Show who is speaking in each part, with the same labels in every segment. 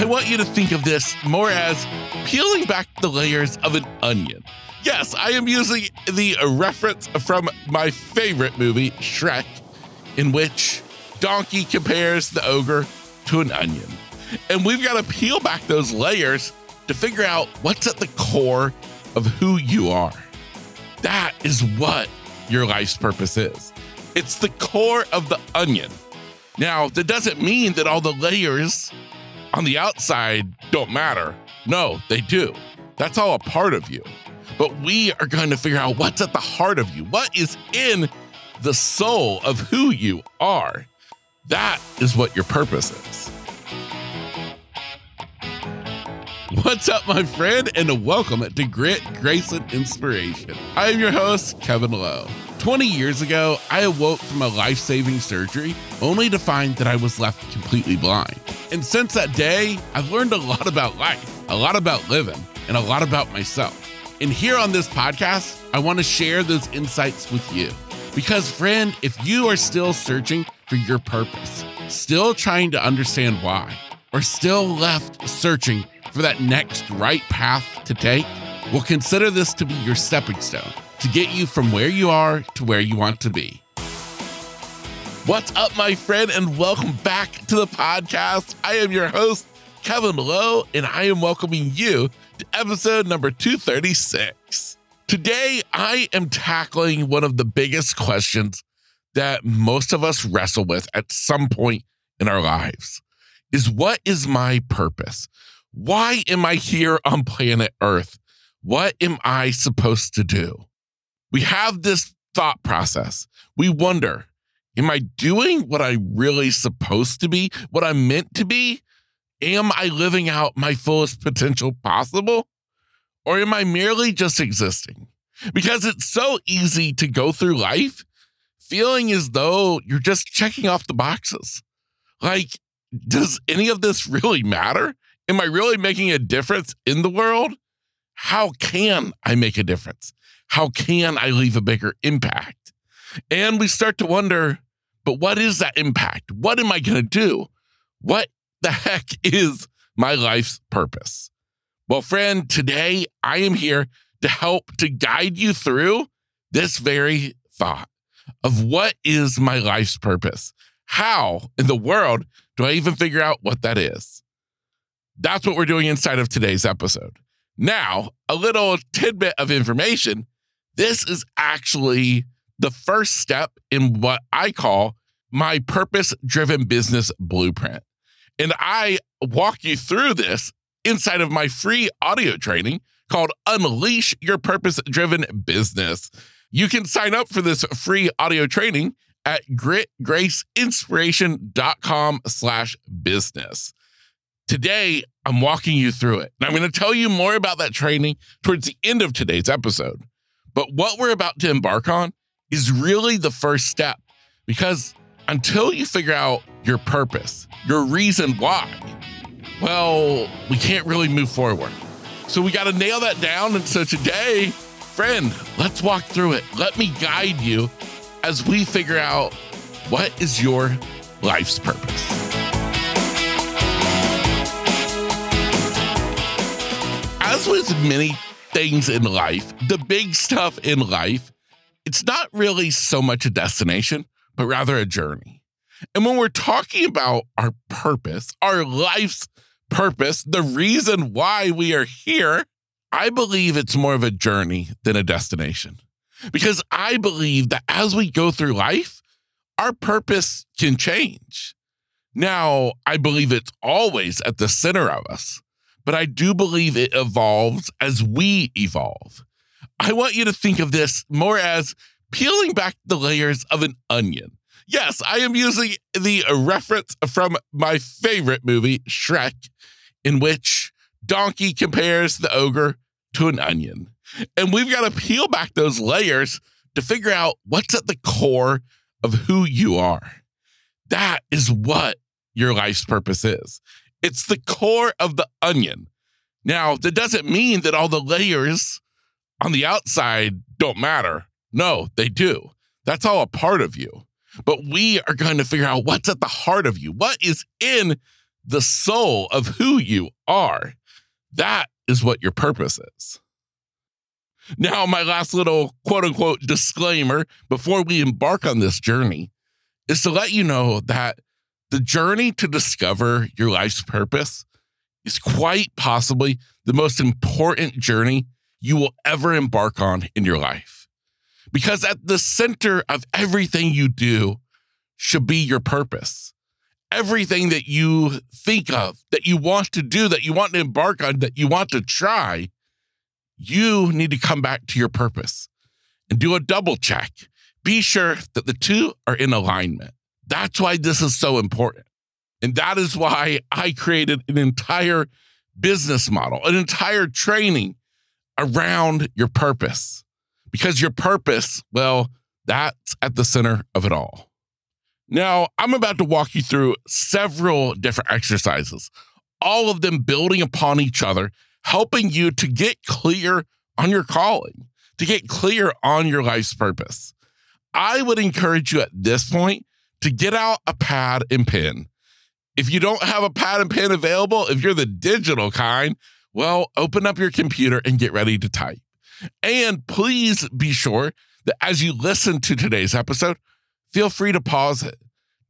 Speaker 1: I want you to think of this more as peeling back the layers of an onion. Yes, I am using the reference from my favorite movie, Shrek, in which Donkey compares the ogre to an onion. And we've got to peel back those layers to figure out what's at the core of who you are. That is what your life's purpose is. It's the core of the onion. Now, that doesn't mean that all the layers on the outside don't matter. No, they do. That's all a part of you. But we are going to figure out what's at the heart of you, what is in the soul of who you are. That is what your purpose is. What's up, my friend, and welcome to Grit, Grace, and Inspiration. I am your host, Kevin Lowe. 20 years ago, I awoke from a life saving surgery only to find that I was left completely blind. And since that day, I've learned a lot about life, a lot about living, and a lot about myself. And here on this podcast, I want to share those insights with you. Because, friend, if you are still searching for your purpose, still trying to understand why, or still left searching for that next right path to take, well, consider this to be your stepping stone to get you from where you are to where you want to be. What's up, my friend, and welcome back to the podcast. I am your host, Kevin Lowe, and I am welcoming you to episode number 236. Today, I am tackling one of the biggest questions that most of us wrestle with at some point in our lives is what is my purpose? Why am I here on planet Earth? What am I supposed to do? We have this thought process. We wonder, am I doing what I really supposed to be, what I'm meant to be? Am I living out my fullest potential possible? Or am I merely just existing? Because it's so easy to go through life feeling as though you're just checking off the boxes. Like, does any of this really matter? Am I really making a difference in the world? How can I make a difference? How can I leave a bigger impact? And we start to wonder, but what is that impact? What am I going to do? What the heck is my life's purpose? Well, friend, today I am here to help to guide you through this very thought of what is my life's purpose? How in the world do I even figure out what that is? That's what we're doing inside of today's episode. Now, a little tidbit of information. This is actually the first step in what I call my purpose driven business blueprint. And I walk you through this inside of my free audio training called Unleash Your Purpose Driven Business. You can sign up for this free audio training at gritgraceinspiration.com slash business. Today, I'm walking you through it. And I'm going to tell you more about that training towards the end of today's episode. But what we're about to embark on is really the first step because until you figure out your purpose, your reason why, well, we can't really move forward. So we got to nail that down. And so today, friend, let's walk through it. Let me guide you as we figure out what is your life's purpose. as with many things in life, the big stuff in life, it's not really so much a destination, but rather a journey. And when we're talking about our purpose, our life's purpose, the reason why we are here, I believe it's more of a journey than a destination. Because I believe that as we go through life, our purpose can change. Now, I believe it's always at the center of us but I do believe it evolves as we evolve. I want you to think of this more as peeling back the layers of an onion. Yes, I am using the reference from my favorite movie, Shrek, in which Donkey compares the ogre to an onion. And we've got to peel back those layers to figure out what's at the core of who you are. That is what your life's purpose is. It's the core of the onion. Now, that doesn't mean that all the layers on the outside don't matter. No, they do. That's all a part of you. But we are going to figure out what's at the heart of you. What is in the soul of who you are. That is what your purpose is. Now, my last little quote unquote disclaimer before we embark on this journey is to let you know that the journey to discover your life's purpose is quite possibly the most important journey you will ever embark on in your life. Because at the center of everything you do should be your purpose. Everything that you think of, that you want to do, that you want to embark on, that you want to try, you need to come back to your purpose and do a double check. Be sure that the two are in alignment. That's why this is so important. And that is why I created an entire business model, an entire training around your purpose. Because your purpose, well, that's at the center of it all. Now, I'm about to walk you through several different exercises, all of them building upon each other, helping you to get clear on your calling, to get clear on your life's purpose. I would encourage you at this point to get out a pad and pen if you don't have a pad and pen available, if you're the digital kind, well, open up your computer and get ready to type. And please be sure that as you listen to today's episode, feel free to pause it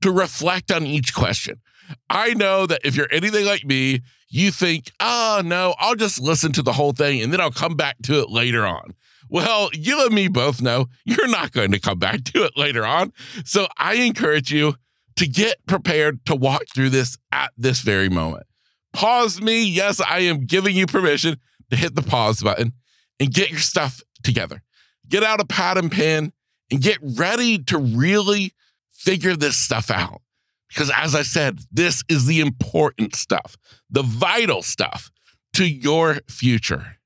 Speaker 1: to reflect on each question. I know that if you're anything like me, you think, oh, no, I'll just listen to the whole thing and then I'll come back to it later on. Well, you and me both know you're not going to come back to it later on. So I encourage you to get prepared to walk through this at this very moment. Pause me. Yes, I am giving you permission to hit the pause button and get your stuff together. Get out a pad and pen and get ready to really figure this stuff out. Because as I said, this is the important stuff, the vital stuff to your future.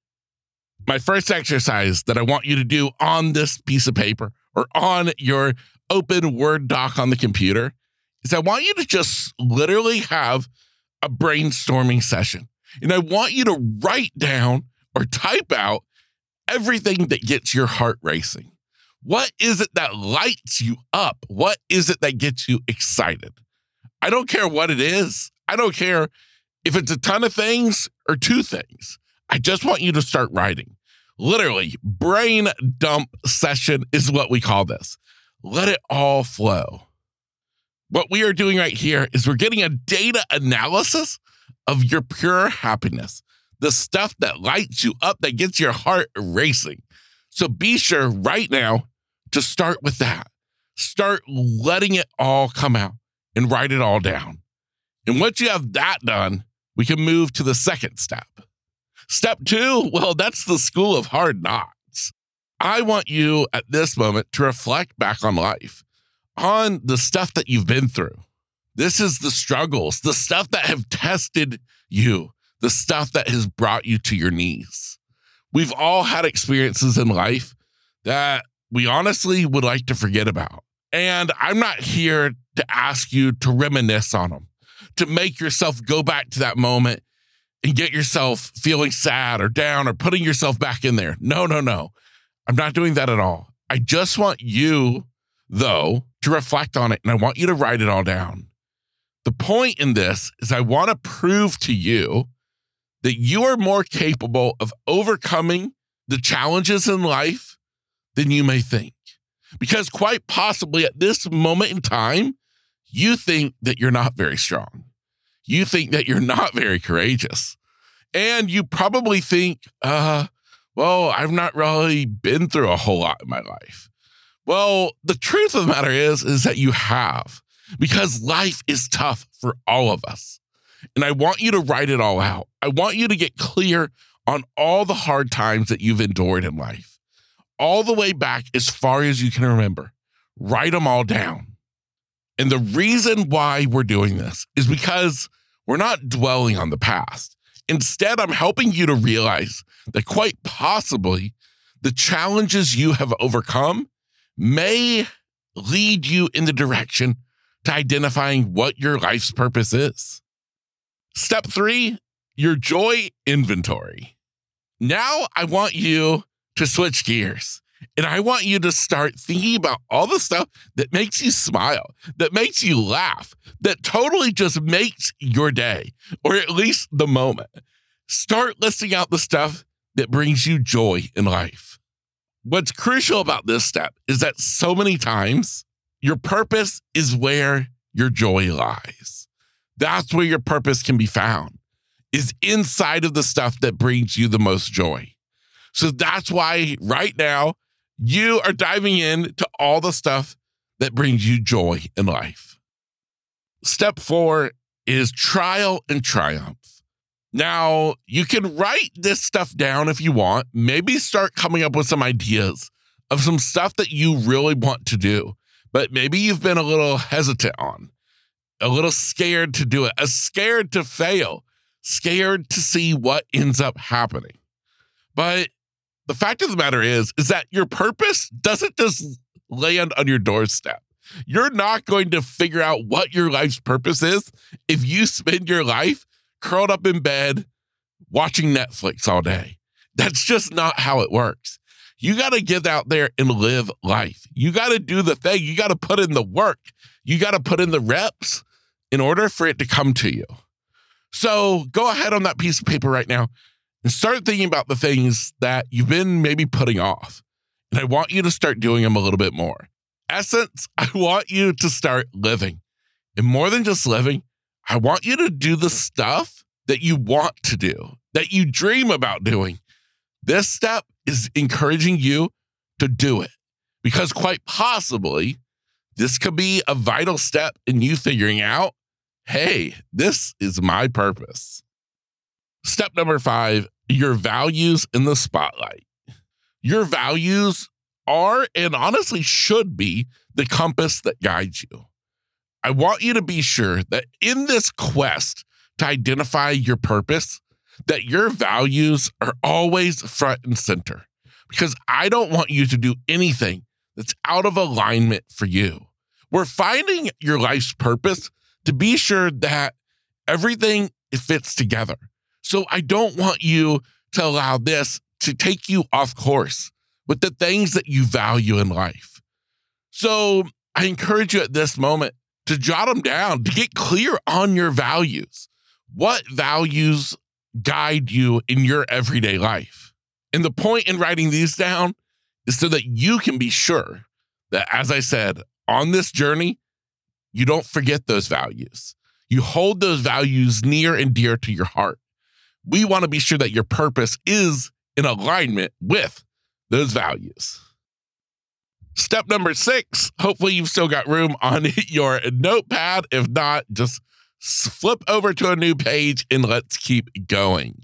Speaker 1: My first exercise that I want you to do on this piece of paper or on your open Word doc on the computer is I want you to just literally have a brainstorming session. And I want you to write down or type out everything that gets your heart racing. What is it that lights you up? What is it that gets you excited? I don't care what it is. I don't care if it's a ton of things or two things. I just want you to start writing. Literally, brain dump session is what we call this. Let it all flow. What we are doing right here is we're getting a data analysis of your pure happiness, the stuff that lights you up, that gets your heart racing. So be sure right now to start with that. Start letting it all come out and write it all down. And once you have that done, we can move to the second step. Step two, well, that's the school of hard knocks. I want you at this moment to reflect back on life on the stuff that you've been through. This is the struggles, the stuff that have tested you, the stuff that has brought you to your knees. We've all had experiences in life that we honestly would like to forget about. And I'm not here to ask you to reminisce on them, to make yourself go back to that moment and get yourself feeling sad or down or putting yourself back in there. No, no, no. I'm not doing that at all. I just want you, though, to reflect on it and I want you to write it all down. The point in this is I want to prove to you that you are more capable of overcoming the challenges in life than you may think. Because quite possibly at this moment in time, you think that you're not very strong. You think that you're not very courageous. And you probably think, uh, well, I've not really been through a whole lot in my life. Well, the truth of the matter is, is that you have, because life is tough for all of us. And I want you to write it all out. I want you to get clear on all the hard times that you've endured in life, all the way back as far as you can remember. Write them all down. And the reason why we're doing this is because we're not dwelling on the past. Instead, I'm helping you to realize that quite possibly the challenges you have overcome may lead you in the direction to identifying what your life's purpose is. Step three, your joy inventory. Now I want you to switch gears And I want you to start thinking about all the stuff that makes you smile, that makes you laugh, that totally just makes your day, or at least the moment. Start listing out the stuff that brings you joy in life. What's crucial about this step is that so many times your purpose is where your joy lies. That's where your purpose can be found, is inside of the stuff that brings you the most joy. So that's why right now you are diving in to all the stuff that brings you joy in life. Step four is trial and triumph. Now, you can write this stuff down if you want. Maybe start coming up with some ideas of some stuff that you really want to do, but maybe you've been a little hesitant on, a little scared to do it, a scared to fail, scared to see what ends up happening. But the fact of the matter is, is that your purpose doesn't just land on your doorstep. You're not going to figure out what your life's purpose is if you spend your life curled up in bed watching Netflix all day. That's just not how it works. You got to get out there and live life. You got to do the thing. You got to put in the work. You got to put in the reps in order for it to come to you. So go ahead on that piece of paper right now and start thinking about the things that you've been maybe putting off. And I want you to start doing them a little bit more. Essence, I want you to start living. And more than just living, I want you to do the stuff that you want to do, that you dream about doing. This step is encouraging you to do it because, quite possibly, this could be a vital step in you figuring out hey, this is my purpose. Step number five your values in the spotlight. Your values are and honestly should be the compass that guides you. I want you to be sure that in this quest to identify your purpose, that your values are always front and center because I don't want you to do anything that's out of alignment for you. We're finding your life's purpose to be sure that everything fits together. So I don't want you to allow this to take you off course with the things that you value in life. So I encourage you at this moment to jot them down, to get clear on your values. What values guide you in your everyday life? And the point in writing these down is so that you can be sure that, as I said, on this journey, you don't forget those values. You hold those values near and dear to your heart. We want to be sure that your purpose is in alignment with those values. Step number six, hopefully you've still got room on your notepad. If not, just flip over to a new page and let's keep going.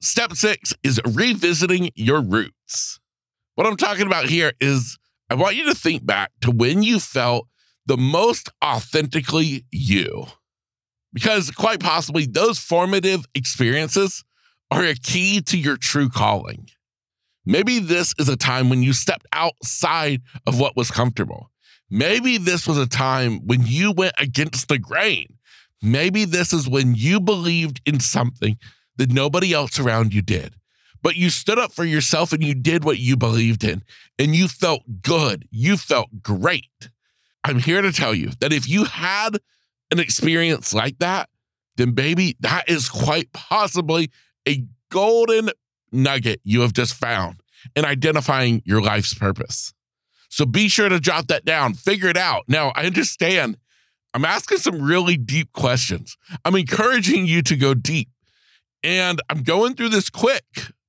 Speaker 1: Step six is revisiting your roots. What I'm talking about here is I want you to think back to when you felt the most authentically you. Because quite possibly those formative experiences are a key to your true calling. Maybe this is a time when you stepped outside of what was comfortable. Maybe this was a time when you went against the grain. Maybe this is when you believed in something that nobody else around you did. But you stood up for yourself and you did what you believed in, and you felt good. You felt great. I'm here to tell you that if you had an experience like that, then baby, that is quite possibly a golden nugget you have just found in identifying your life's purpose. So be sure to jot that down, figure it out. Now, I understand I'm asking some really deep questions. I'm encouraging you to go deep. And I'm going through this quick,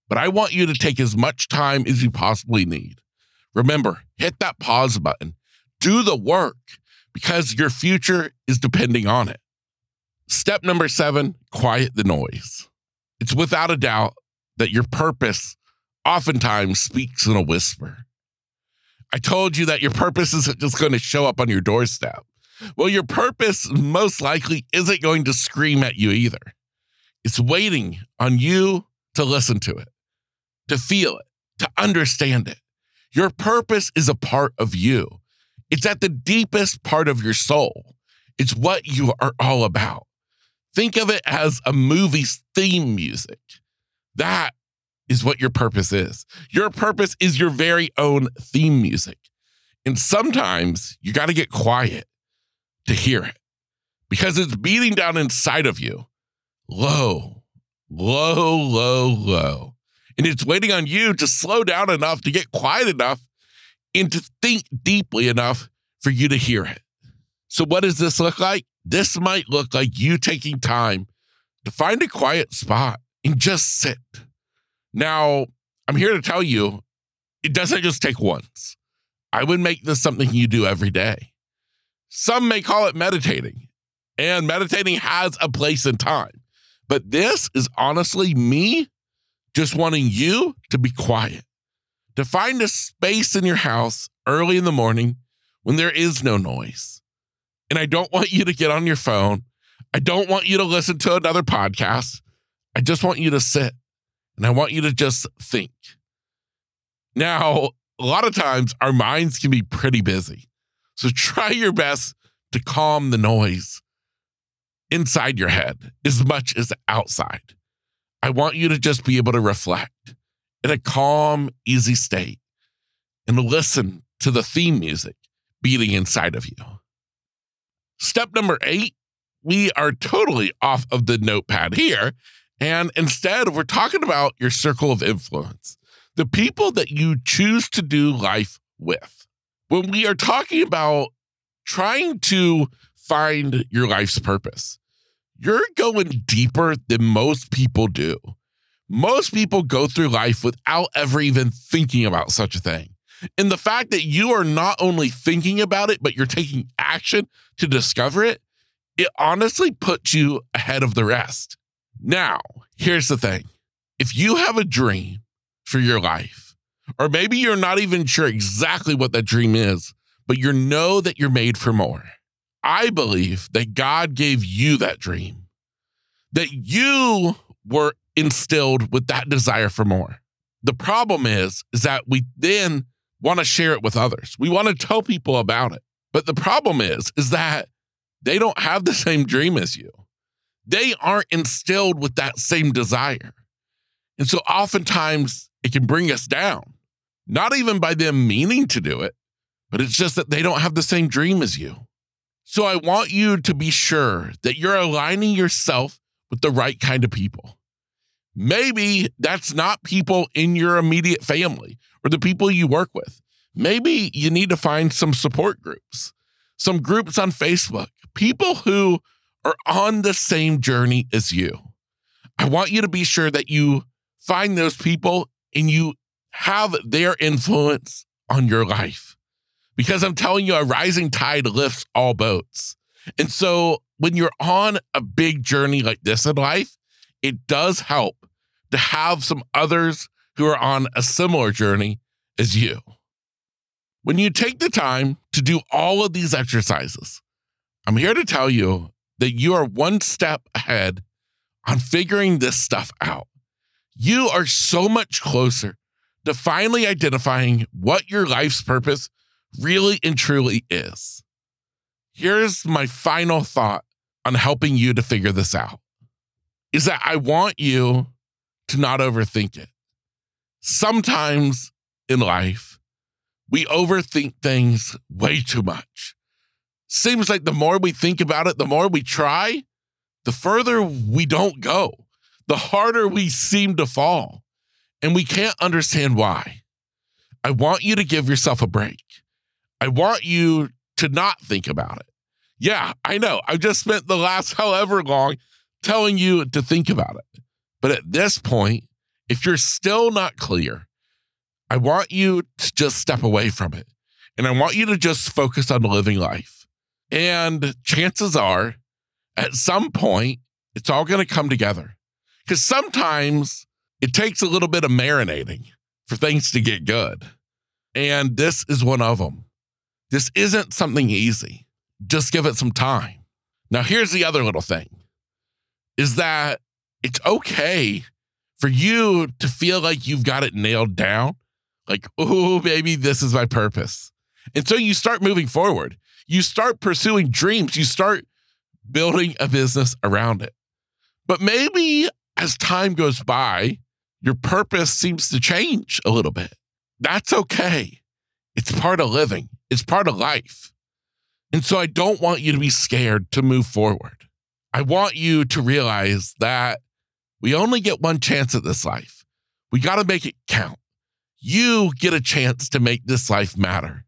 Speaker 1: but I want you to take as much time as you possibly need. Remember, hit that pause button, do the work because your future is depending on it. Step number seven quiet the noise. It's without a doubt that your purpose oftentimes speaks in a whisper. I told you that your purpose isn't just going to show up on your doorstep. Well, your purpose most likely isn't going to scream at you either. It's waiting on you to listen to it, to feel it, to understand it. Your purpose is a part of you. It's at the deepest part of your soul. It's what you are all about. Think of it as a movie's theme music. That is what your purpose is. Your purpose is your very own theme music. And sometimes you got to get quiet to hear it because it's beating down inside of you low, low, low, low. And it's waiting on you to slow down enough to get quiet enough and to think deeply enough for you to hear it. So, what does this look like? This might look like you taking time to find a quiet spot and just sit. Now, I'm here to tell you it doesn't just take once. I would make this something you do every day. Some may call it meditating, and meditating has a place and time. But this is honestly me just wanting you to be quiet, to find a space in your house early in the morning when there is no noise. And I don't want you to get on your phone. I don't want you to listen to another podcast. I just want you to sit and I want you to just think. Now, a lot of times our minds can be pretty busy. So try your best to calm the noise inside your head as much as outside. I want you to just be able to reflect in a calm, easy state and listen to the theme music beating inside of you. Step number eight, we are totally off of the notepad here. And instead, we're talking about your circle of influence, the people that you choose to do life with. When we are talking about trying to find your life's purpose, you're going deeper than most people do. Most people go through life without ever even thinking about such a thing. And the fact that you are not only thinking about it, but you're taking action to discover it, it honestly puts you ahead of the rest. Now, here's the thing if you have a dream for your life, or maybe you're not even sure exactly what that dream is, but you know that you're made for more. I believe that God gave you that dream, that you were instilled with that desire for more. The problem is, is that we then want to share it with others. We want to tell people about it. But the problem is, is that they don't have the same dream as you. They aren't instilled with that same desire. And so oftentimes it can bring us down, not even by them meaning to do it, but it's just that they don't have the same dream as you. So I want you to be sure that you're aligning yourself with the right kind of people. Maybe that's not people in your immediate family or the people you work with. Maybe you need to find some support groups, some groups on Facebook, people who are on the same journey as you. I want you to be sure that you find those people and you have their influence on your life. Because I'm telling you, a rising tide lifts all boats. And so when you're on a big journey like this in life, it does help to have some others who are on a similar journey as you. When you take the time to do all of these exercises, I'm here to tell you that you are one step ahead on figuring this stuff out. You are so much closer to finally identifying what your life's purpose really and truly is. Here's my final thought on helping you to figure this out is that I want you to not overthink it. Sometimes in life, we overthink things way too much. Seems like the more we think about it, the more we try, the further we don't go, the harder we seem to fall. And we can't understand why. I want you to give yourself a break. I want you to not think about it. Yeah, I know. I just spent the last however long telling you to think about it. But at this point, if you're still not clear, I want you to just step away from it. And I want you to just focus on living life. And chances are, at some point, it's all going to come together. Because sometimes it takes a little bit of marinating for things to get good. And this is one of them. This isn't something easy. Just give it some time. Now, here's the other little thing is that it's okay for you to feel like you've got it nailed down. Like, oh, baby, this is my purpose. And so you start moving forward. You start pursuing dreams. You start building a business around it. But maybe as time goes by, your purpose seems to change a little bit. That's okay. It's part of living, it's part of life. And so I don't want you to be scared to move forward. I want you to realize that we only get one chance at this life. We got to make it count. You get a chance to make this life matter.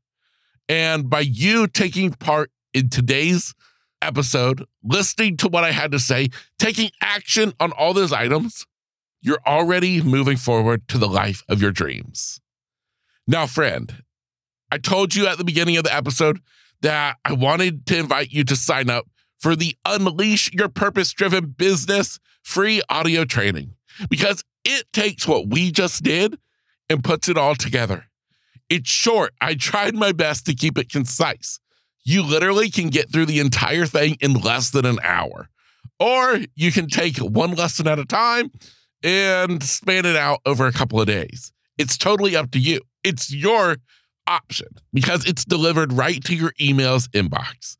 Speaker 1: And by you taking part in today's episode, listening to what I had to say, taking action on all those items, you're already moving forward to the life of your dreams. Now, friend, I told you at the beginning of the episode that I wanted to invite you to sign up for the Unleash Your Purpose Driven Business free audio training because it takes what we just did and puts it all together. It's short. I tried my best to keep it concise. You literally can get through the entire thing in less than an hour, or you can take one lesson at a time and span it out over a couple of days. It's totally up to you. It's your option because it's delivered right to your email's inbox.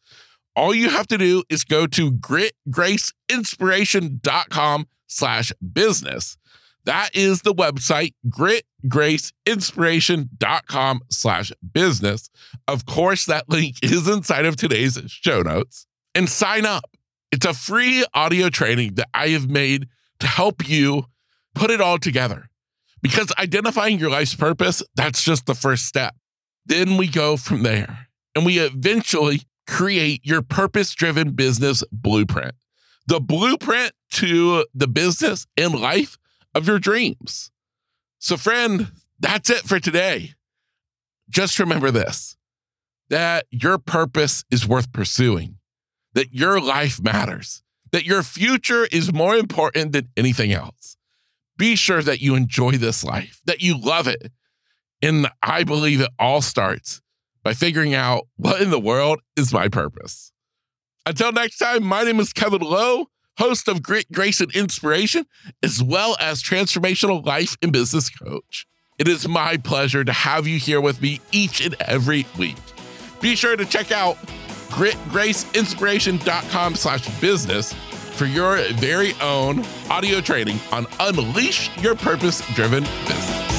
Speaker 1: All you have to do is go to gritgraceinspiration.com slash business. That is the website, gritgraceinspiration.com slash business. Of course, that link is inside of today's show notes. And sign up. It's a free audio training that I have made to help you put it all together. Because identifying your life's purpose, that's just the first step. Then we go from there and we eventually create your purpose driven business blueprint, the blueprint to the business and life of your dreams. So, friend, that's it for today. Just remember this that your purpose is worth pursuing, that your life matters, that your future is more important than anything else. Be sure that you enjoy this life, that you love it, and I believe it all starts by figuring out what in the world is my purpose. Until next time, my name is Kevin Lowe, host of Grit, Grace, and Inspiration, as well as transformational life and business coach. It is my pleasure to have you here with me each and every week. Be sure to check out gritgraceinspiration.com slash business for your very own audio training on Unleash Your Purpose Driven Business.